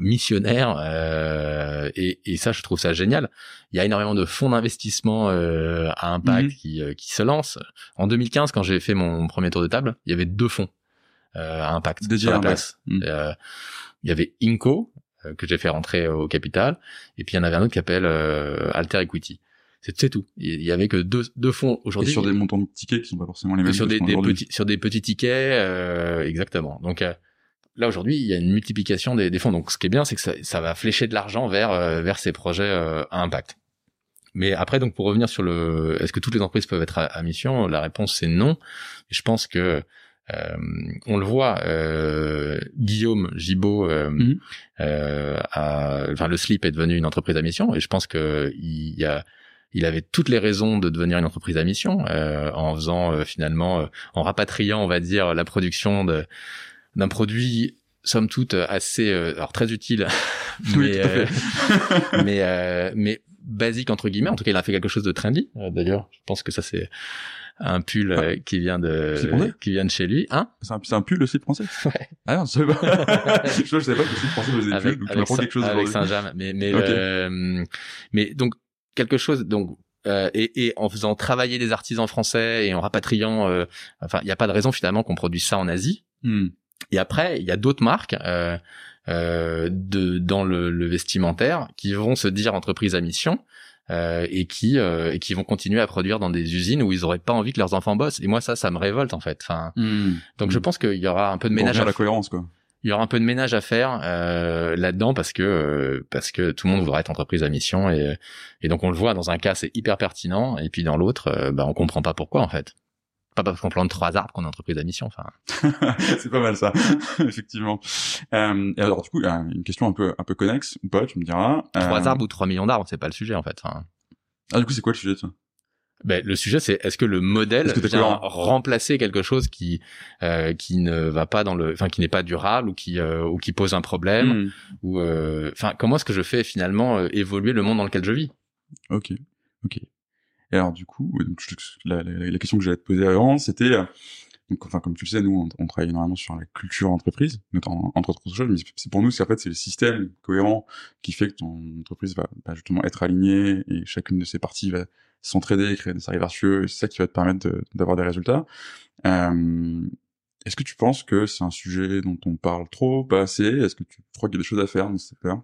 missionnaire euh, et, et, ça je trouve ça génial. Il y a énormément de fonds d'investissement euh, à impact mhm. qui, euh, qui se lancent. En 2015 quand j'ai fait mon premier tour de table il y avait deux fonds euh, à impact Déjà sur la place. mhm. euh, il y avait Inco euh, que j'ai fait rentrer au capital et puis il y en avait un autre qui s'appelle Alter Equity c'est tout. Il y avait que deux, deux fonds aujourd'hui. sur des montants de tickets qui sont pas forcément les mêmes. Sur des, des petits, sur des petits tickets, euh, exactement. Donc là aujourd'hui, il y a une multiplication des, des, fonds. Donc, ce qui est bien, c'est que ça, ça, va flécher de l'argent vers euh, vers ces projets euh, à impact. Mais après, donc pour revenir sur le, est-ce que toutes les entreprises peuvent être à, mission? La réponse c'est non. Je pense que euh, on le voit, euh, Guillaume Gibaud, euh, mhm. euh, enfin le Slip est devenu une entreprise à mission, et je pense que il y a il avait toutes les raisons de devenir une entreprise à mission en faisant finalement en rapatriant on va dire la production de d'un produit somme toute assez alors très utile mais mais mais basique entre guillemets en tout cas il a fait quelque chose de trendy d'ailleurs je pense que ça c'est un pull euh, qui vient de qui vient de chez lui hein c'est un, un pull le site français ouais ah non je savais pas je, savais pas que le site français faisait des pulls donc tu m'apprends quelque chose avec Saint-James mais mais euh, mais donc quelque chose donc euh, et, et, en faisant travailler des artisans français et en rapatriant euh, enfin il n'y a pas de raison finalement qu'on produise ça en Asie hmm. et après il y a d'autres marques euh, euh, de dans le, le, vestimentaire qui vont se dire entreprise à mission euh, et qui euh, et qui vont continuer à produire dans des usines où ils auraient pas envie que leurs enfants bossent. Et moi ça, ça me révolte en fait. Enfin, hmm. donc je hmm. pense qu'il y aura un peu de ménage. à la cohérence quoi. Il y aura un peu de ménage à faire euh, là-dedans parce que euh, parce que tout le monde voudra être entreprise à mission et et donc on le voit dans un cas c'est hyper pertinent et puis dans l'autre euh, bah on comprend pas pourquoi en fait pas parce qu'on plante trois arbres qu'on est entreprise à mission. Enfin, c'est pas mal ça, effectivement. Euh, et alors du coup, une question un peu un peu connexe ou pas, tu me diras. Trois euh, arbres ou trois millions d'arbres, c'est pas le sujet en fait. Ah du coup, c'est quoi le sujet ça ben, le sujet c'est est-ce que le modèle que vient remplacer quelque chose qui euh, qui ne va pas dans le enfin qui n'est pas durable ou qui euh, ou qui pose un problème hmm. ou euh, enfin comment est-ce que je fais finalement euh, évoluer le monde dans lequel je vis? Ok, ok. Et alors du coup, la, la, la question que j'allais te poser avant, c'était, euh, donc, enfin comme tu le sais, nous on, on, travaille énormément sur la culture entreprise, notamment entre autres choses, mais c'est pour nous, c'est en fait c'est le système cohérent qui fait que ton entreprise va, va, justement être alignée et chacune de ses parties va s'entraider, créer des cercles vertueux, c'est ça qui va te permettre d'avoir des résultats. Euh, Est-ce que tu penses que c'est un sujet dont on parle trop, pas assez? Est-ce que tu crois qu'il y a des choses à faire dans ce secteur?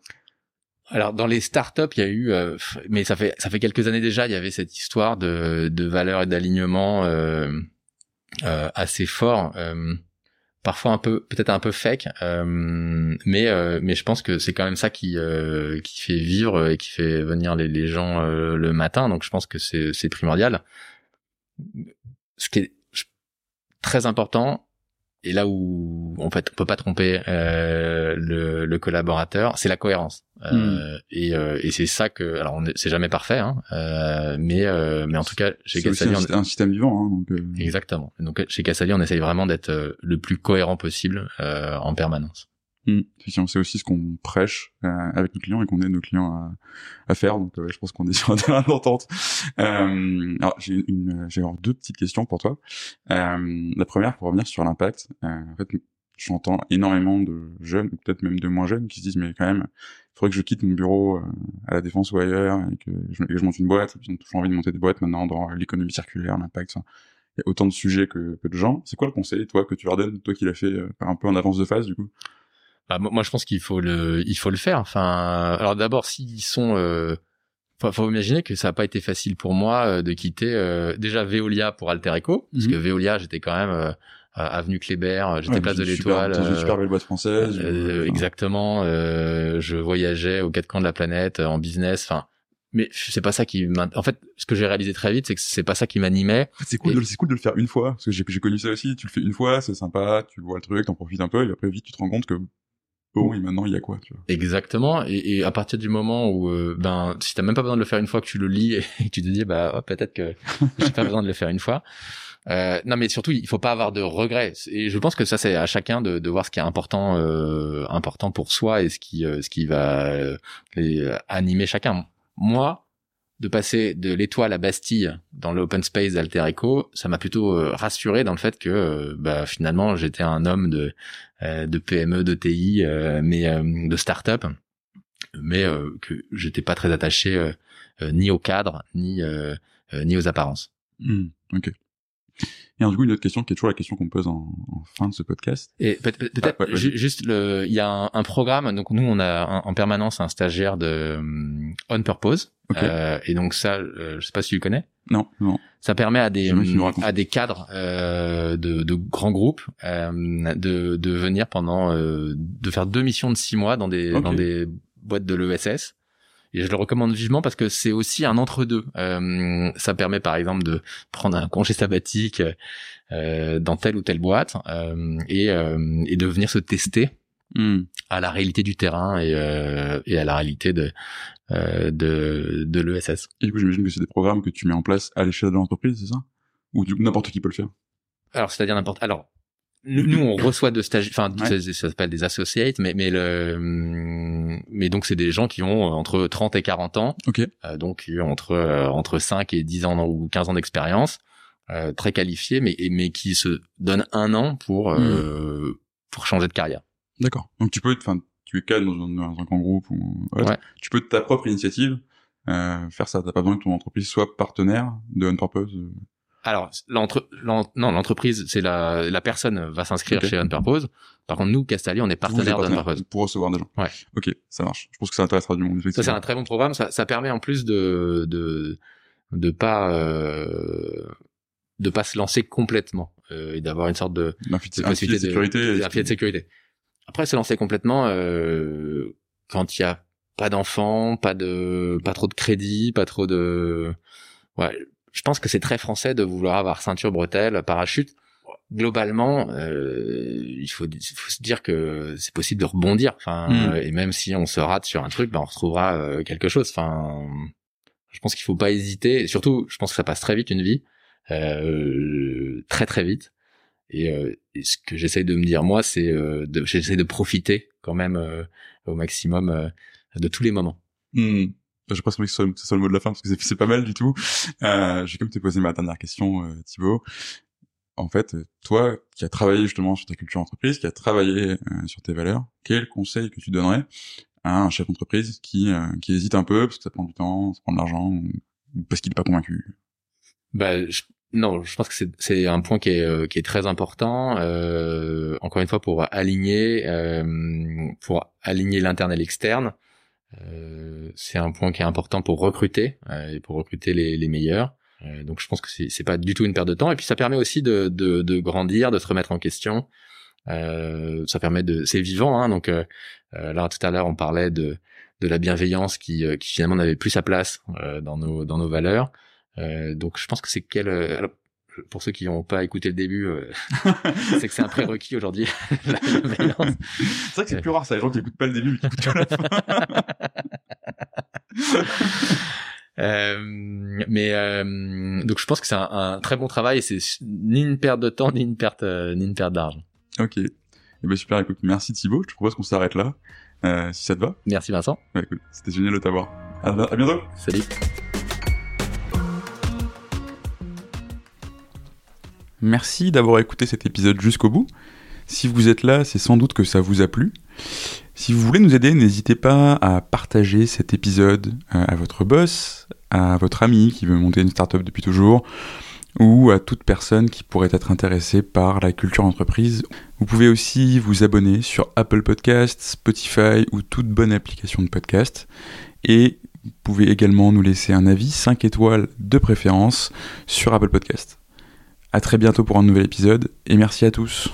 Alors dans les startups, il y a eu, euh, mais ça fait ça fait quelques années déjà, il y avait cette histoire de de valeur et d'alignement euh, assez fort, euh, parfois un peu peut-être un peu fake, euh, mais mais je pense que c'est quand même ça qui qui fait vivre et qui fait venir les, les gens le matin. Donc je pense que c'est primordial. Ce qui est très important, et là où en fait on peut pas tromper euh, le, le, collaborateur, c'est la cohérence. Euh, mm. Et, euh, et c'est ça que alors c'est jamais parfait, hein, euh, mais euh, mais en tout cas chez Cassali, c'est un, système vivant. Hein, donc, euh. exactement. Donc chez Cassali, on essaye vraiment d'être le plus cohérent possible en permanence. Mmh. C'est aussi ce qu'on prêche euh, avec nos clients et qu'on aide nos clients à, à faire. Donc, euh, je pense qu'on est sur un terrain d'entente. Euh, alors, j'ai une, j'ai deux petites questions pour toi. Euh, la première, pour revenir sur l'impact. Euh, en fait, j'entends énormément de jeunes, ou peut-être même de moins jeunes, qui se disent mais quand même, il faudrait que je quitte mon bureau à la défense ou ailleurs et que je, monte une boîte. Ils ont toujours envie de monter des boîtes maintenant dans l'économie circulaire, l'impact. Il y a autant de sujets que, que de gens. C'est quoi le conseil, toi, que tu leur donnes, toi qui l'as fait un peu en avance de phase, du coup? Bah, moi, je pense qu'il faut le, il faut le faire. Enfin, alors d'abord, s'ils sont, euh, faut, faut, imaginer que ça n'a pas été facile pour moi euh, de quitter euh, déjà Veolia pour Alter Echo, parce que mhm. Veolia, j'étais quand même euh, avenue Kléber, j'étais place de l'Étoile. Super, une super belle boîte française. exactement. je voyageais aux quatre coins de la planète en business. Enfin, mais c'est pas ça qui en fait ce que j'ai réalisé très vite c'est que c'est pas ça qui m'animait c'est cool de, c'est cool de le faire une fois parce que j'ai connu ça aussi tu le fais une fois c'est sympa tu vois le truc t'en profites un peu et après vite tu te rends compte que bon et maintenant il y a quoi tu vois. Exactement et, et, à partir du moment où euh, ben si t'as même pas besoin de le faire une fois que tu le lis et que tu te dis bah oh, peut-être que j'ai pas besoin de le faire une fois euh, non mais surtout il faut pas avoir de regrets. Et je pense que ça c'est à chacun de, de voir ce qui est important euh, important pour soi et ce qui euh, ce qui va euh, les, animer chacun. Moi de passer de l'étoile à Bastille dans l'open space d'Alter Echo, ça m'a plutôt rassuré dans le fait que bah, finalement j'étais un homme de euh, de PME, de TI, euh, mais euh, de start-up, mais que j'étais pas très attaché ni au cadre ni aux apparences. Mmh. Et alors, du coup, une autre question qui est toujours la question qu'on pose en, en, fin de ce podcast. Et peut-être ah, juste le, il y a un, un, programme. Donc nous, on a en permanence un stagiaire de um, On Purpose. Euh, et donc ça, euh, je sais pas si tu le connais. Non, non. Ça permet à des à des cadres euh, de, de, grands groupes euh, de, de venir pendant euh, de faire deux missions de six mois dans des dans des boîtes de l'ESS et je le recommande vivement parce que c'est aussi un entre-deux. Euh, ça permet par exemple de prendre un congé sabbatique euh, dans telle ou telle boîte euh, et, euh, et de venir se tester Hmm. à la réalité du terrain et, euh, et à la réalité de euh, de, de l'ESS. Et du coup, j'imagine que c'est des programmes que tu mets en place à l'échelle de l'entreprise, c'est ça? Ou du- n'importe qui peut le faire? Alors, c'est-à-dire n'importe. Alors, nous, nous, on reçoit de stagiaires. Enfin, Ouais. ça, ça s'appelle des associates, mais mais le hum, mais donc c'est des gens qui ont entre 30 et 40 ans, Ok. euh, donc ont entre euh, entre 5 et 10 ans ou 15 ans d'expérience, euh, très qualifiés, mais mais qui se donnent un an pour euh, pour changer de carrière. D'accord. Donc tu peux, enfin, tu es cadre dans un, dans un grand groupe ou autre. Ouais. Tu peux de ta propre initiative euh, faire ça. T'as pas besoin que ton entreprise soit partenaire de On Purpose. euh. Alors, l'entre, l'en- non, l'entreprise, c'est la, la personne va s'inscrire chez Unpurpose. Par contre, nous, Castelli, on est partenaire d'Unpurpose. pour recevoir des gens. Ouais. Ok, ça marche. Je pense que ça intéressera du monde. Ça, c'est un très bon programme. Ça, ça permet en plus de, de, de pas, euh, de pas se lancer complètement euh, et d'avoir une sorte de, Un filet de sécurité. un filet de sécurité. Après, se lancer complètement euh, quand il y a pas d'enfants, pas de, pas trop de crédit, pas trop de, ouais. Je pense que c'est très français de vouloir avoir ceinture, bretelle, parachute. Globalement, euh, il faut, faut se dire que c'est possible de rebondir. Enfin, Mm. euh, et même si on se rate sur un truc, ben on retrouvera euh, quelque chose. Enfin, je pense qu'il faut pas hésiter. Et surtout, je pense que ça passe très vite une vie, euh, très très vite. Et, euh, et ce que j'essaye de me dire moi, c'est euh, j'essaie de profiter quand même euh, au maximum euh, de tous les moments. Hmm. J'ai presque que ce que ce soit le mot de la fin parce que c'est- pas mal du tout. Euh, J'ai comme te poser ma dernière question, euh, Thibaut. En fait, euh, toi qui as travaillé justement sur ta culture entreprise, qui as travaillé euh, sur tes valeurs, quel conseil que tu donnerais à un chef d'entreprise qui, euh, qui hésite un peu parce que ça prend du temps, ça prend de l'argent, parce qu'il est pas convaincu? Bah, je- non, je pense que c'est- un point qui est, qui est très important. encore une fois, pour aligner, pour aligner l'interne et l'externe, c'est un point qui est important pour recruter euh, et pour recruter les, les meilleurs. Euh, donc, je pense que c'est c'est pas du tout une perte de temps. Et puis, ça permet aussi de, de, de grandir, de se remettre en question. Euh, ça permet de, c'est vivant. Hein, donc, euh, euh, là, tout à l'heure, on parlait de de la bienveillance qui, euh, qui finalement n'avait plus sa place euh, dans nos dans nos valeurs. Euh, donc je pense que c'est quel euh, alors, pour ceux qui n'ont pas écouté le début, euh, c'est que c'est un prérequis aujourd'hui. C'est vrai que c'est plus rare, ça, les gens qui écoutent pas le début, mais qui écoutent que la fin. Euh, mais euh, donc je pense que c'est un, un très bon travail et c'est ni une perte de temps ni une perte euh, ni une perte d'argent. ok. Eh ben super, écoute, merci Thibaut. Je te propose qu'on s'arrête là, euh, si ça te va. Merci Vincent. Ouais, écoute, c'était génial de t'avoir. À, à bientôt. Salut. Merci d'avoir écouté cet épisode jusqu'au bout. Si vous êtes là, c'est sans doute que ça vous a plu. Si vous voulez nous aider, n'hésitez pas à partager cet épisode euh, à votre boss, à votre ami qui veut monter une startup depuis toujours, ou à toute personne qui pourrait être intéressée par la culture entreprise. Vous pouvez aussi vous abonner sur Apple Podcasts, Spotify ou toute bonne application de podcast. Et vous pouvez également nous laisser un avis 5 étoiles de préférence sur Apple Podcasts. À très bientôt pour un nouvel épisode et merci à tous.